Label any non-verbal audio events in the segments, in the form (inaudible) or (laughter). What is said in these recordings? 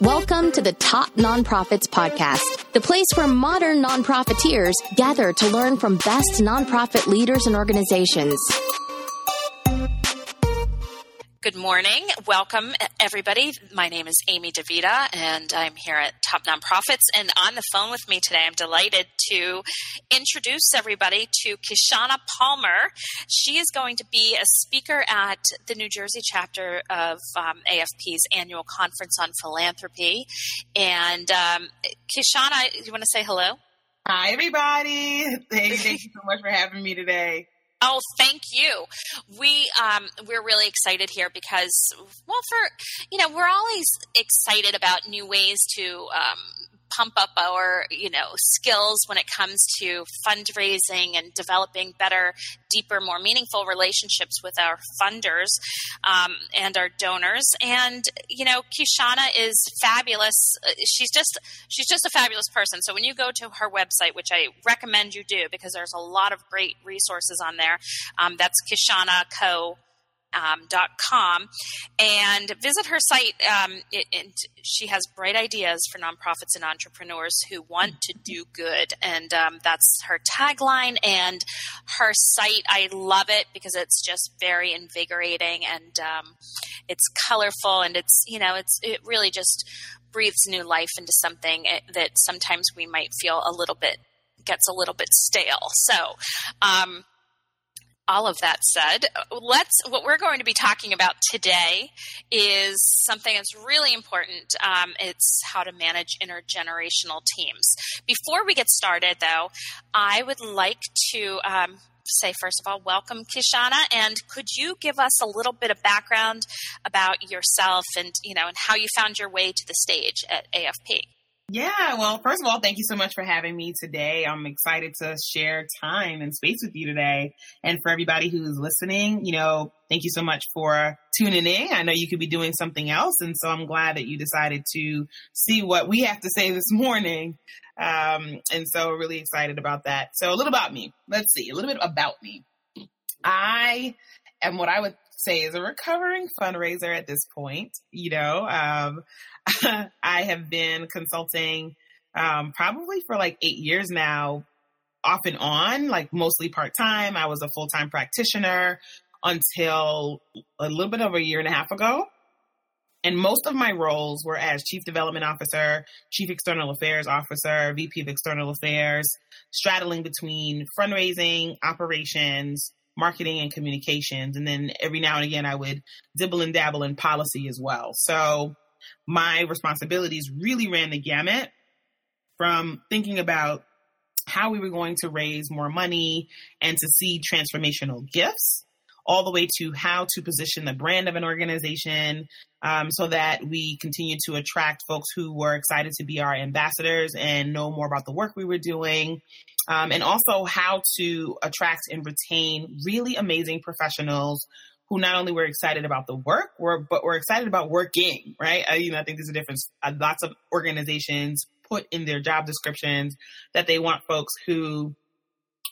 Welcome to the Top Nonprofits Podcast, the place where modern nonprofiteers gather to learn from best nonprofit leaders and organizations. Good morning. Welcome, everybody. My name is Amy DeVita, and I'm here at Top Nonprofits. And on the phone with me today, I'm delighted to introduce everybody to Kishana Palmer. She is going to be a speaker at the New Jersey chapter of um, AFP's annual conference on philanthropy. And um, Kishana, you want to say hello? Hi, everybody. Hey, thank you so much for having me today. Oh, thank you. We um, we're really excited here because, well, for you know, we're always excited about new ways to um, pump up our you know skills when it comes to fundraising and developing better deeper more meaningful relationships with our funders um, and our donors. And you know kishana is fabulous. She's just she's just a fabulous person. So when you go to her website which i recommend you do because there's a lot of great resources on there um, that's kishana co um, .com and visit her site. Um, it, she has bright ideas for nonprofits and entrepreneurs who want to do good, and um, that's her tagline. And her site, I love it because it's just very invigorating and um, it's colorful, and it's you know it's it really just breathes new life into something eh, that sometimes we might feel a little bit gets a little bit stale. So um, all of that said, let's what we're going to be talking about today is something that's really important. Um, it's how to manage intergenerational teams. Before we get started, though, I would like to um, say first of all, welcome, Kishana, and could you give us a little bit of background about yourself and you know and how you found your way to the stage at AFP? Yeah, well, first of all, thank you so much for having me today. I'm excited to share time and space with you today. And for everybody who's listening, you know, thank you so much for tuning in. I know you could be doing something else. And so I'm glad that you decided to see what we have to say this morning. Um, and so really excited about that. So a little about me. Let's see, a little bit about me. I am what I would say is a recovering fundraiser at this point. You know, um, (laughs) I have been consulting um, probably for like eight years now, off and on, like mostly part time. I was a full time practitioner until a little bit over a year and a half ago. And most of my roles were as Chief Development Officer, Chief External Affairs Officer, VP of External Affairs, straddling between fundraising, operations, marketing and communications. And then every now and again, I would dibble and dabble in policy as well. So my responsibilities really ran the gamut from thinking about how we were going to raise more money and to see transformational gifts all the way to how to position the brand of an organization um, so that we continue to attract folks who were excited to be our ambassadors and know more about the work we were doing. Um, and also how to attract and retain really amazing professionals who not only were excited about the work, were, but were excited about working, right? I, you know, I think there's a difference. Uh, lots of organizations put in their job descriptions that they want folks who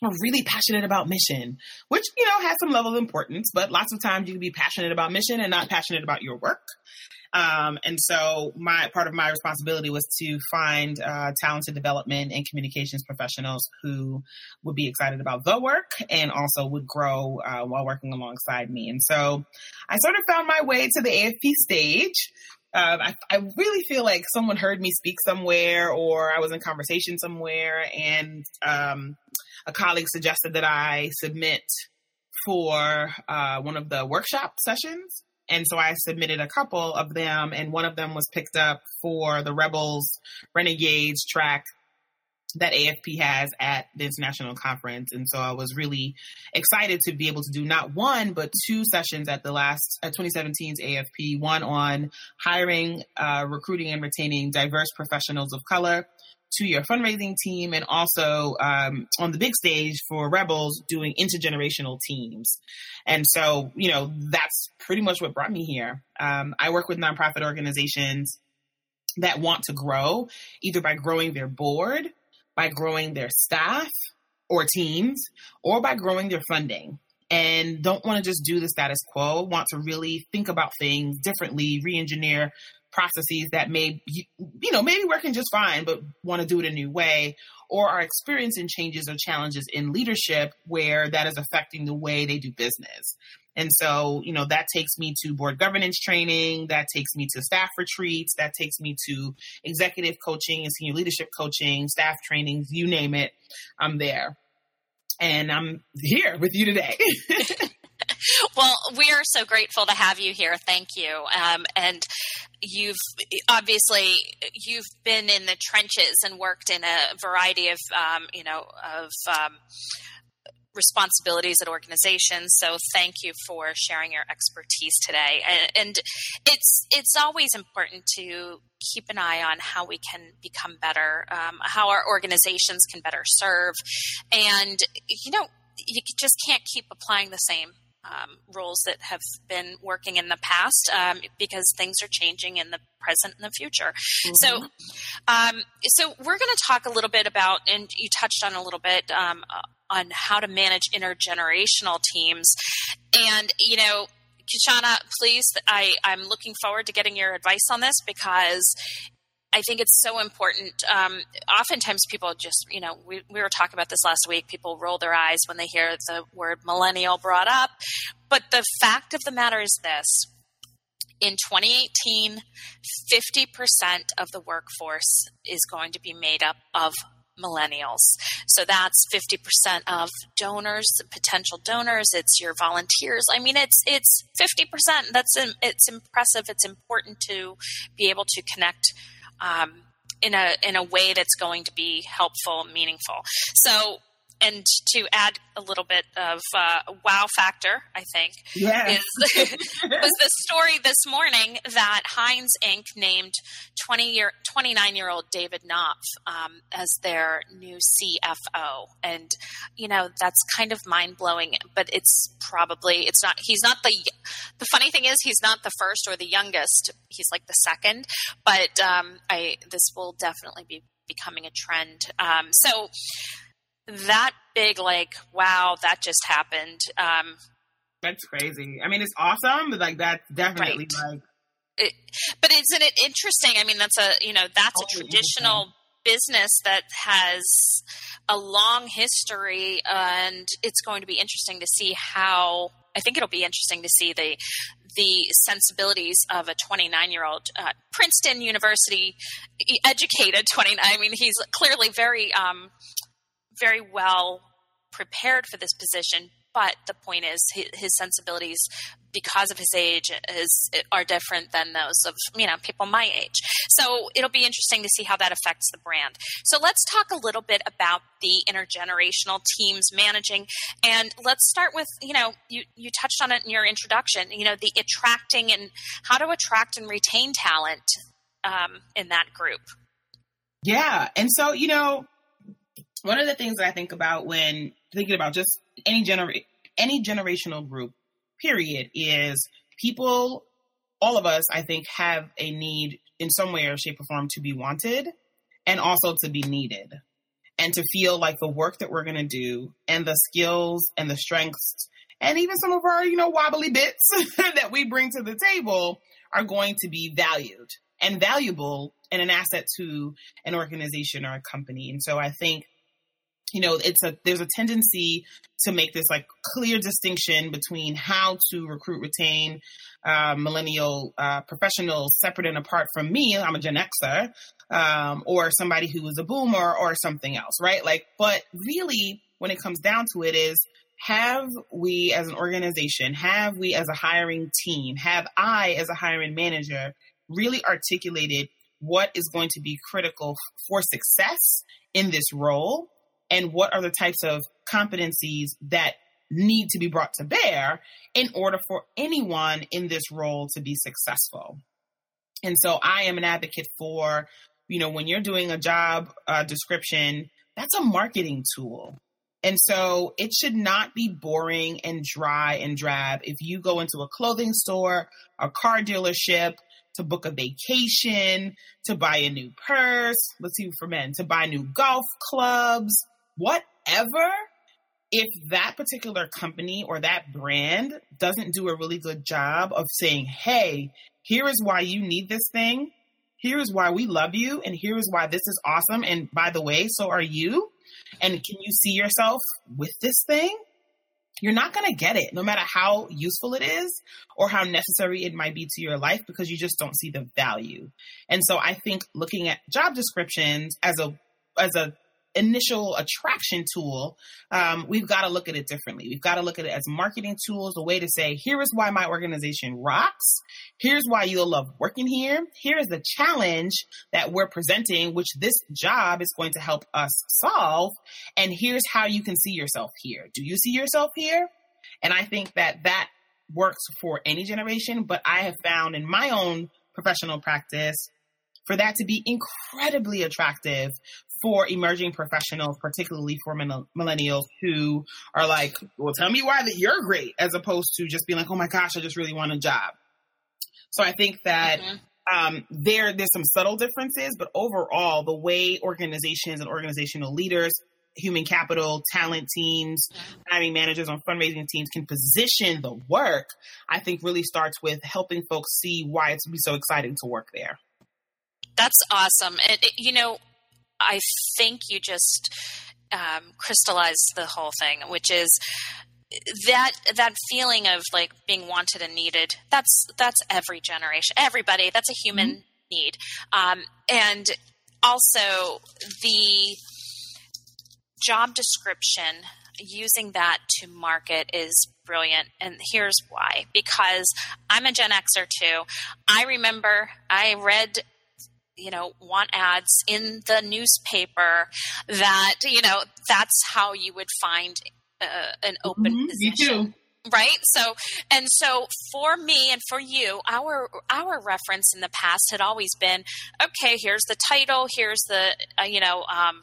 are really passionate about mission, which, you know, has some level of importance, but lots of times you can be passionate about mission and not passionate about your work. Um, and so my part of my responsibility was to find uh, talented development and communications professionals who would be excited about the work and also would grow uh, while working alongside me. And so I sort of found my way to the AFP stage. Uh, I, I, really feel like someone heard me speak somewhere or I was in conversation somewhere and um, a colleague suggested that I submit for uh, one of the workshop sessions. And so I submitted a couple of them, and one of them was picked up for the Rebels Renegades track that AFP has at the international conference. And so I was really excited to be able to do not one, but two sessions at the last, at 2017's AFP, one on hiring, uh, recruiting and retaining diverse professionals of color to your fundraising team and also um, on the big stage for Rebels doing intergenerational teams. And so, you know, that's pretty much what brought me here. Um, I work with nonprofit organizations that want to grow either by growing their board, by growing their staff or teams, or by growing their funding and don't want to just do the status quo, want to really think about things differently, re engineer processes that may, you know, maybe working just fine, but want to do it a new way, or are experiencing changes or challenges in leadership where that is affecting the way they do business. And so, you know, that takes me to board governance training, that takes me to staff retreats, that takes me to executive coaching and senior leadership coaching, staff trainings, you name it, I'm there. And I'm here with you today. (laughs) (laughs) well, we are so grateful to have you here. Thank you. Um, and you've obviously you've been in the trenches and worked in a variety of um, you know of um, responsibilities at organizations. So thank you for sharing your expertise today. And, and, it's it's always important to keep an eye on how we can become better, um, how our organizations can better serve, and you know you just can't keep applying the same um, rules that have been working in the past um, because things are changing in the present and the future. Mm-hmm. So, um, so we're going to talk a little bit about, and you touched on a little bit um, on how to manage intergenerational teams, and you know. Kishana, please, I, I'm looking forward to getting your advice on this because I think it's so important. Um, oftentimes, people just, you know, we, we were talking about this last week. People roll their eyes when they hear the word millennial brought up. But the fact of the matter is this in 2018, 50% of the workforce is going to be made up of millennials. So that's 50% of donors, potential donors, it's your volunteers. I mean it's it's 50%. That's it's impressive. It's important to be able to connect um, in a in a way that's going to be helpful, meaningful. So and to add a little bit of uh, wow factor, I think, yes. is, (laughs) was the story this morning that Heinz Inc. named 20 year, 29 year old David Knopf um, as their new CFO. And, you know, that's kind of mind blowing, but it's probably, it's not, he's not the, the funny thing is he's not the first or the youngest. He's like the second, but um, I, this will definitely be becoming a trend. Um, so, that big like wow that just happened um that's crazy. I mean it's awesome but like that's definitely right. like it, but isn't it interesting? I mean that's a you know that's a traditional business that has a long history and it's going to be interesting to see how i think it'll be interesting to see the the sensibilities of a 29 year old uh, princeton university educated 29 i mean he's clearly very um, very well prepared for this position, but the point is his sensibilities because of his age is are different than those of you know people my age. So it'll be interesting to see how that affects the brand. So let's talk a little bit about the intergenerational teams managing and let's start with you know you you touched on it in your introduction you know the attracting and how to attract and retain talent um, in that group. Yeah and so you know one of the things that I think about when thinking about just any gener- any generational group, period, is people, all of us, I think, have a need in some way or shape or form to be wanted and also to be needed and to feel like the work that we're going to do and the skills and the strengths and even some of our, you know, wobbly bits (laughs) that we bring to the table are going to be valued and valuable and an asset to an organization or a company. And so I think you know it's a there's a tendency to make this like clear distinction between how to recruit retain uh, millennial uh, professionals separate and apart from me i'm a gen xer um, or somebody who is a boomer or something else right? Like but really when it comes down to it is have we as an organization have we as a hiring team have i as a hiring manager really articulated what is going to be critical for success in this role and what are the types of competencies that need to be brought to bear in order for anyone in this role to be successful. And so I am an advocate for, you know, when you're doing a job uh, description, that's a marketing tool. And so it should not be boring and dry and drab. If you go into a clothing store, a car dealership, to book a vacation, to buy a new purse, let's see for men, to buy new golf clubs, whatever, if that particular company or that brand doesn't do a really good job of saying, hey, here is why you need this thing. Here is why we love you. And here is why this is awesome. And by the way, so are you. And can you see yourself with this thing? You're not going to get it, no matter how useful it is or how necessary it might be to your life, because you just don't see the value. And so I think looking at job descriptions as a as a initial attraction tool, um, we've got to look at it differently. We've got to look at it as marketing tools, a way to say, here is why my organization rocks. Here's why you'll love working here. Here is the challenge that we're presenting, which this job is going to help us solve. And here's how you can see yourself here. Do you see yourself here? And I think that that works for any generation, but I have found in my own professional practice for that to be incredibly attractive for emerging professionals, particularly for millennials who are like, well, tell me why that you're great, as opposed to just being like, oh my gosh, I just really want a job. So I think that mm-hmm. um, there there's some subtle differences, but overall, the way organizations and organizational leaders, human capital, talent teams, mm-hmm. hiring managers on fundraising teams can position the work, I think really starts with helping folks see why it's so exciting to work there. That's awesome. And, you know, I think you just um, crystallized the whole thing, which is that that feeling of like being wanted and needed. That's that's every generation, everybody. That's a human mm-hmm. need, um, and also the job description using that to market is brilliant. And here's why because I'm a Gen Xer too. I remember I read you know want ads in the newspaper that you know that's how you would find uh, an open mm-hmm, position. right? So and so for me and for you our our reference in the past had always been okay here's the title here's the uh, you know um,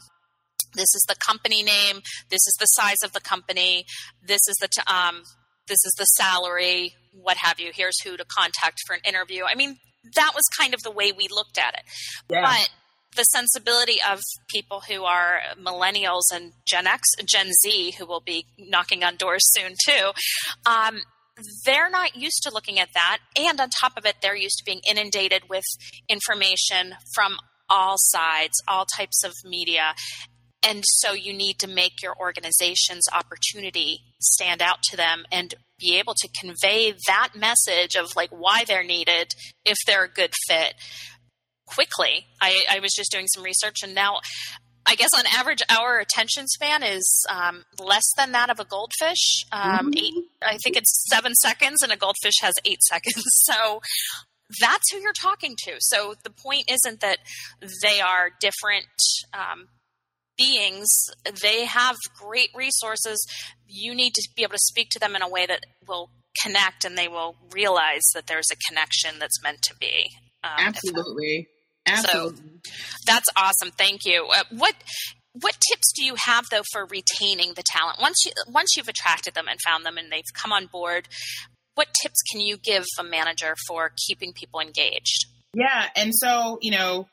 this is the company name this is the size of the company this is the t- um, this is the salary what have you. Here's who to contact for an interview. I mean that was kind of the way we looked at it. Yeah. But the sensibility of people who are millennials and Gen X, Gen Z, who will be knocking on doors soon too, um, they're not used to looking at that. And on top of it, they're used to being inundated with information from all sides, all types of media. And so you need to make your organization's opportunity stand out to them and be able to convey that message of like why they're needed if they're a good fit quickly. I, I was just doing some research and now I guess on average, our attention span is um, less than that of a goldfish. Um, mm-hmm. eight, I think it's seven seconds, and a goldfish has eight (laughs) seconds. So that's who you're talking to. So the point isn't that they are different um, beings, they have great resources. You need to be able to speak to them in a way that will connect and they will realize that there's a connection that's meant to be. Um, Absolutely. Absolutely. So that's awesome. Thank you. Uh, what what tips do you have though for retaining the talent once you once you've attracted them and found them and they've come on board? What tips can you give a manager for keeping people engaged? Yeah, and so you know,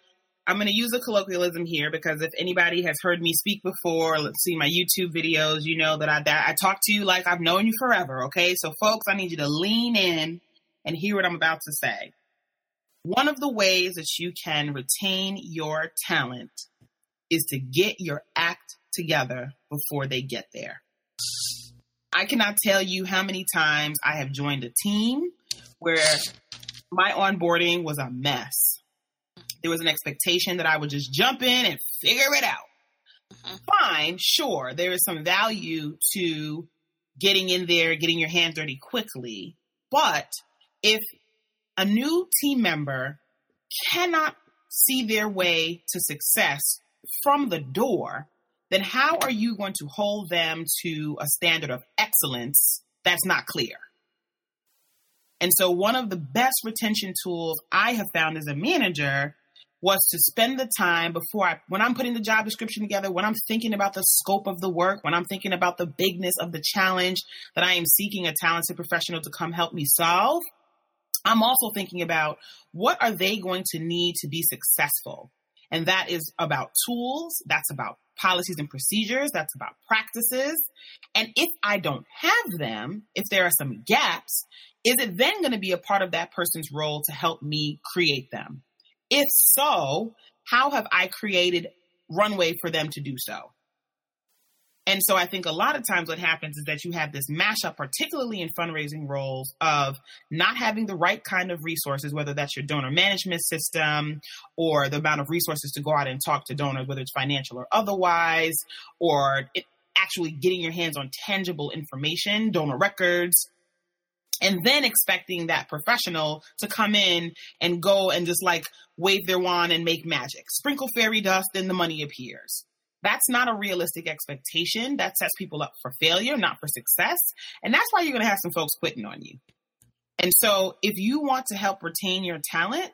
I'm going to use a colloquialism here because if anybody has heard me speak before, let's see my YouTube videos, you know that I that I talk to you like I've known you forever. Okay, so folks, I need you to lean in and hear what I'm about to say. One of the ways that you can retain your talent is to get your act together before they get there. I cannot tell you how many times I have joined a team where my onboarding was a mess there was an expectation that I would just jump in and figure it out. Mm-hmm. Fine, sure. There is some value to getting in there, getting your hands dirty quickly. But if a new team member cannot see their way to success from the door, then how are you going to hold them to a standard of excellence that's not clear? And so, one of the best retention tools I have found as a manager was to spend the time before I, when I'm putting the job description together, when I'm thinking about the scope of the work, when I'm thinking about the bigness of the challenge that I am seeking a talented professional to come help me solve, I'm also thinking about what are they going to need to be successful? And that is about tools. That's about policies and procedures, that's about practices. And if I don't have them, if there are some gaps, is it then going to be a part of that person's role to help me create them? If so, how have I created runway for them to do so? And so I think a lot of times what happens is that you have this mashup, particularly in fundraising roles, of not having the right kind of resources, whether that's your donor management system or the amount of resources to go out and talk to donors, whether it's financial or otherwise, or it, actually getting your hands on tangible information, donor records, and then expecting that professional to come in and go and just like wave their wand and make magic. Sprinkle fairy dust and the money appears. That's not a realistic expectation. That sets people up for failure, not for success. And that's why you're going to have some folks quitting on you. And so if you want to help retain your talent,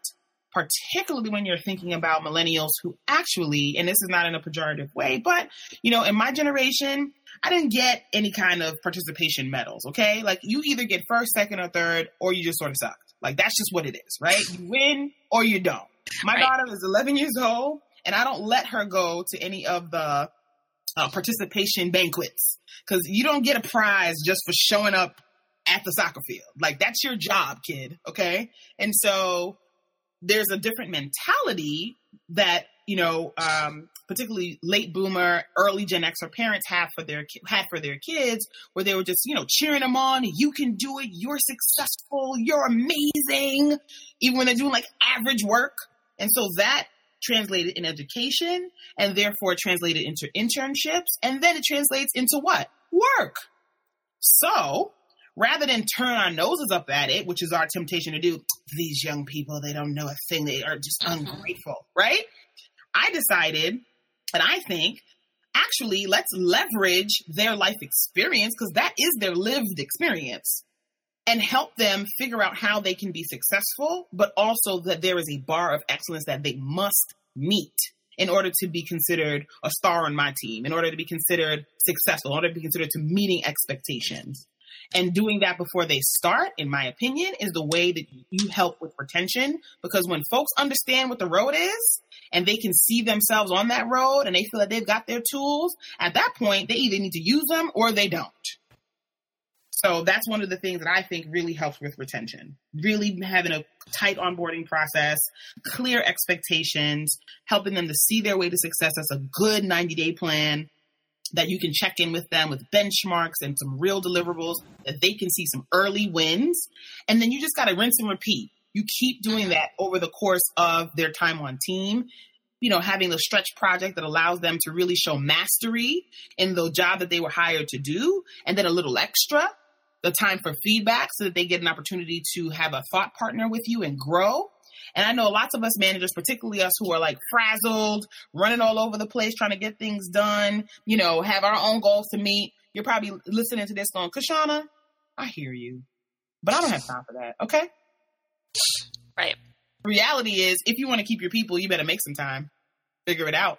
particularly when you're thinking about millennials who actually, and this is not in a pejorative way, but you know, in my generation, I didn't get any kind of participation medals. Okay. Like you either get first, second, or third, or you just sort of sucked. Like that's just what it is, right? You win or you don't. My right. daughter is 11 years old and I don't let her go to any of the uh, participation banquets because you don't get a prize just for showing up at the soccer field. Like that's your job, kid. Okay. And so there's a different mentality that, you know, um, particularly late boomer, early Gen Xer parents have for their had for their kids, where they were just you know cheering them on. You can do it. You're successful. You're amazing. Even when they're doing like average work, and so that translated in education and therefore translated into internships and then it translates into what? Work. So rather than turn our noses up at it, which is our temptation to do, these young people, they don't know a thing. They are just ungrateful, right? I decided, and I think, actually, let's leverage their life experience because that is their lived experience and help them figure out how they can be successful, but also that there is a bar of excellence that they must meet in order to be considered a star on my team, in order to be considered successful, in order to be considered to meeting expectations. And doing that before they start, in my opinion, is the way that you help with retention. Because when folks understand what the road is and they can see themselves on that road and they feel that they've got their tools, at that point, they either need to use them or they don't. So that's one of the things that I think really helps with retention. Really having a tight onboarding process, clear expectations, helping them to see their way to success. That's a good 90 day plan that you can check in with them with benchmarks and some real deliverables that they can see some early wins. And then you just got to rinse and repeat. You keep doing that over the course of their time on team. You know, having the stretch project that allows them to really show mastery in the job that they were hired to do, and then a little extra the time for feedback so that they get an opportunity to have a thought partner with you and grow. And I know lots of us managers, particularly us who are like frazzled, running all over the place, trying to get things done, you know, have our own goals to meet. You're probably listening to this going, Kishana, I hear you, but I don't have time for that. Okay. Right. reality is, if you want to keep your people, you better make some time, figure it out.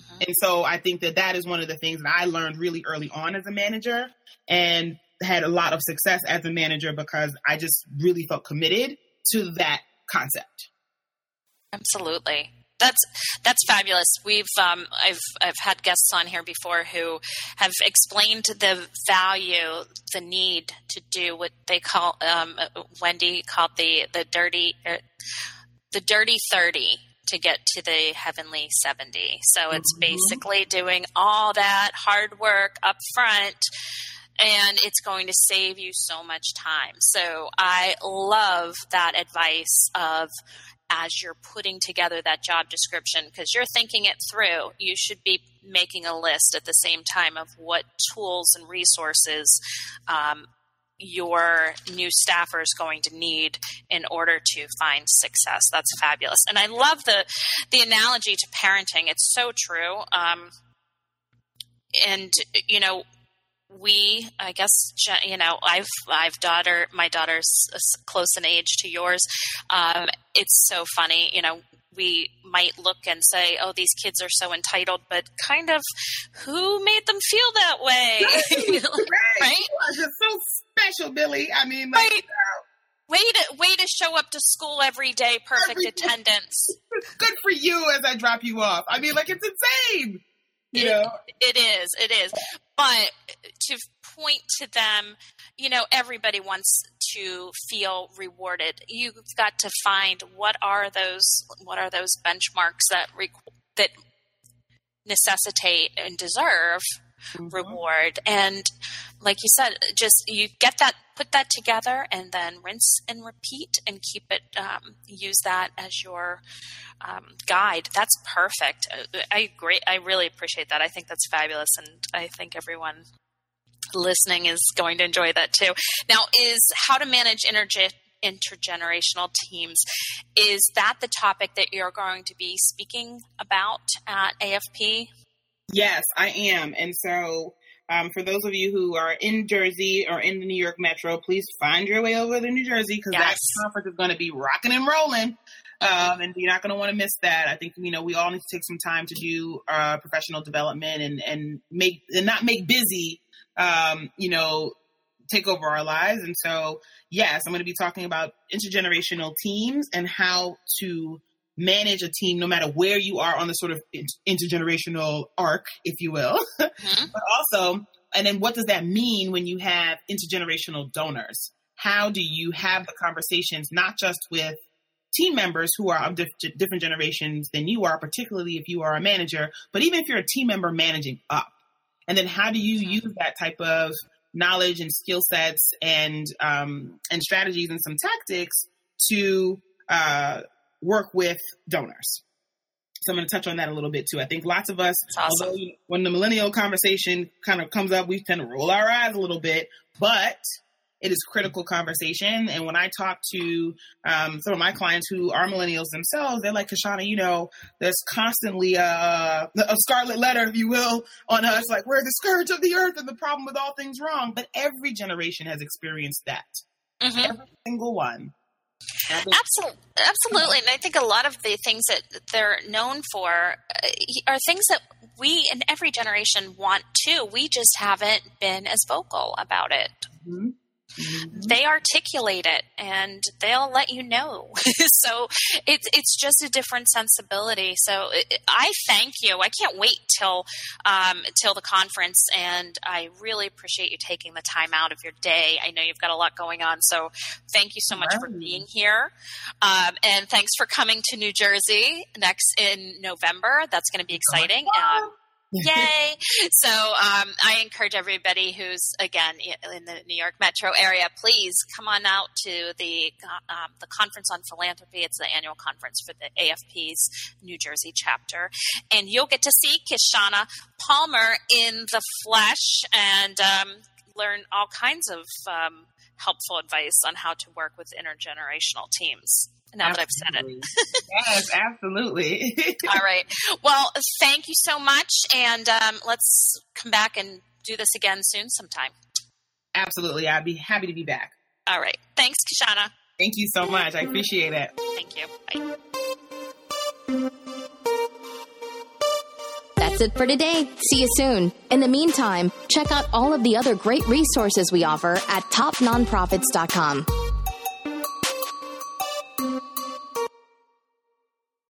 Mm-hmm. And so I think that that is one of the things that I learned really early on as a manager. And had a lot of success as a manager because I just really felt committed to that concept. Absolutely. That's that's fabulous. We've um, I've I've had guests on here before who have explained the value, the need to do what they call um, Wendy called the the dirty er, the dirty thirty to get to the heavenly 70. So it's mm-hmm. basically doing all that hard work up front and it's going to save you so much time. So I love that advice of as you're putting together that job description because you're thinking it through, you should be making a list at the same time of what tools and resources um, your new staffer is going to need in order to find success. That's fabulous, and I love the the analogy to parenting. It's so true. Um, and you know we, I guess, you know, I've, I've daughter, my daughter's close in age to yours. Um, it's so funny, you know, we might look and say, "Oh, these kids are so entitled," but kind of, who made them feel that way? (laughs) Right, (laughs) right. right? You are so special, Billy. I mean, like, right. Way to way to show up to school every day, perfect every attendance. (laughs) Good for you as I drop you off. I mean, like it's insane. You it, know, it is, it is. But to point to them, you know, everybody wants to feel rewarded. You've got to find what are those what are those benchmarks that that necessitate and deserve mm-hmm. reward. And like you said, just you get that, put that together, and then rinse and repeat, and keep it. Um, use that as your um, guide. That's perfect. I agree. I really appreciate that. I think that's fabulous, and I think everyone listening is going to enjoy that too. Now, is how to manage intergenerational teams. Is that the topic that you're going to be speaking about at AFP? Yes, I am. And so, um, for those of you who are in Jersey or in the New York Metro, please find your way over to New Jersey because yes. that conference is going to be rocking and rolling. Um, and you're not going to want to miss that. I think you know we all need to take some time to do uh, professional development and and make and not make busy, um, you know, take over our lives. And so, yes, I'm going to be talking about intergenerational teams and how to manage a team no matter where you are on the sort of intergenerational arc, if you will. (laughs) Mm-hmm. but also, and then what does that mean when you have intergenerational donors? How do you have the conversations, not just with team members who are of diff- different generations than you are, particularly if you are a manager, but even if you're a team member managing up? And then how do you mm-hmm. use that type of knowledge and skill sets and um, and strategies and some tactics to uh, work with donors. So I'm going to touch on that a little bit too. I think lots of us, awesome. although when the millennial conversation kind of comes up, we tend to roll our eyes a little bit, but it is critical conversation. And when I talk to um, some of my clients who are millennials themselves, they're like, Kishana, you know, there's constantly a, a scarlet letter, if you will, on us, like we're the scourge of the earth and the problem with all things wrong. But every generation has experienced that. Mm-hmm. Every single one. Absolutely, absolutely, and I think a lot of the things that they're known for uh, are things that we in every generation want too. We just haven't been as vocal about it. Mm-hmm. Mm-hmm. They articulate it and they'll let you know. (laughs) so it's it's just a different sensibility. So it, I thank you. I can't wait till um, till the conference, and I really appreciate you taking the time out of your day. I know you've got a lot going on, so thank you so much right. for being here, um, and thanks for coming to New Jersey next in November. That's going to be exciting. Um, Yay! So um, I encourage everybody who's again in the New York metro area, please come on out to the um, the conference on philanthropy. It's the annual conference for the AFP's New Jersey chapter, and you'll get to see Kishana Palmer in the flesh and um, learn all kinds of um, helpful advice on how to work with intergenerational teams now absolutely. that I've said it. yes, absolutely. (laughs) All right. Well, thank you so much. And um, let's come back and do this again soon sometime. Absolutely. I'd be happy to be back. All right. Thanks, Kishana. Thank you so much. I appreciate it. Thank you. Bye. That's it for today. See you soon. In the meantime, check out all of the other great resources we offer at topnonprofits.com.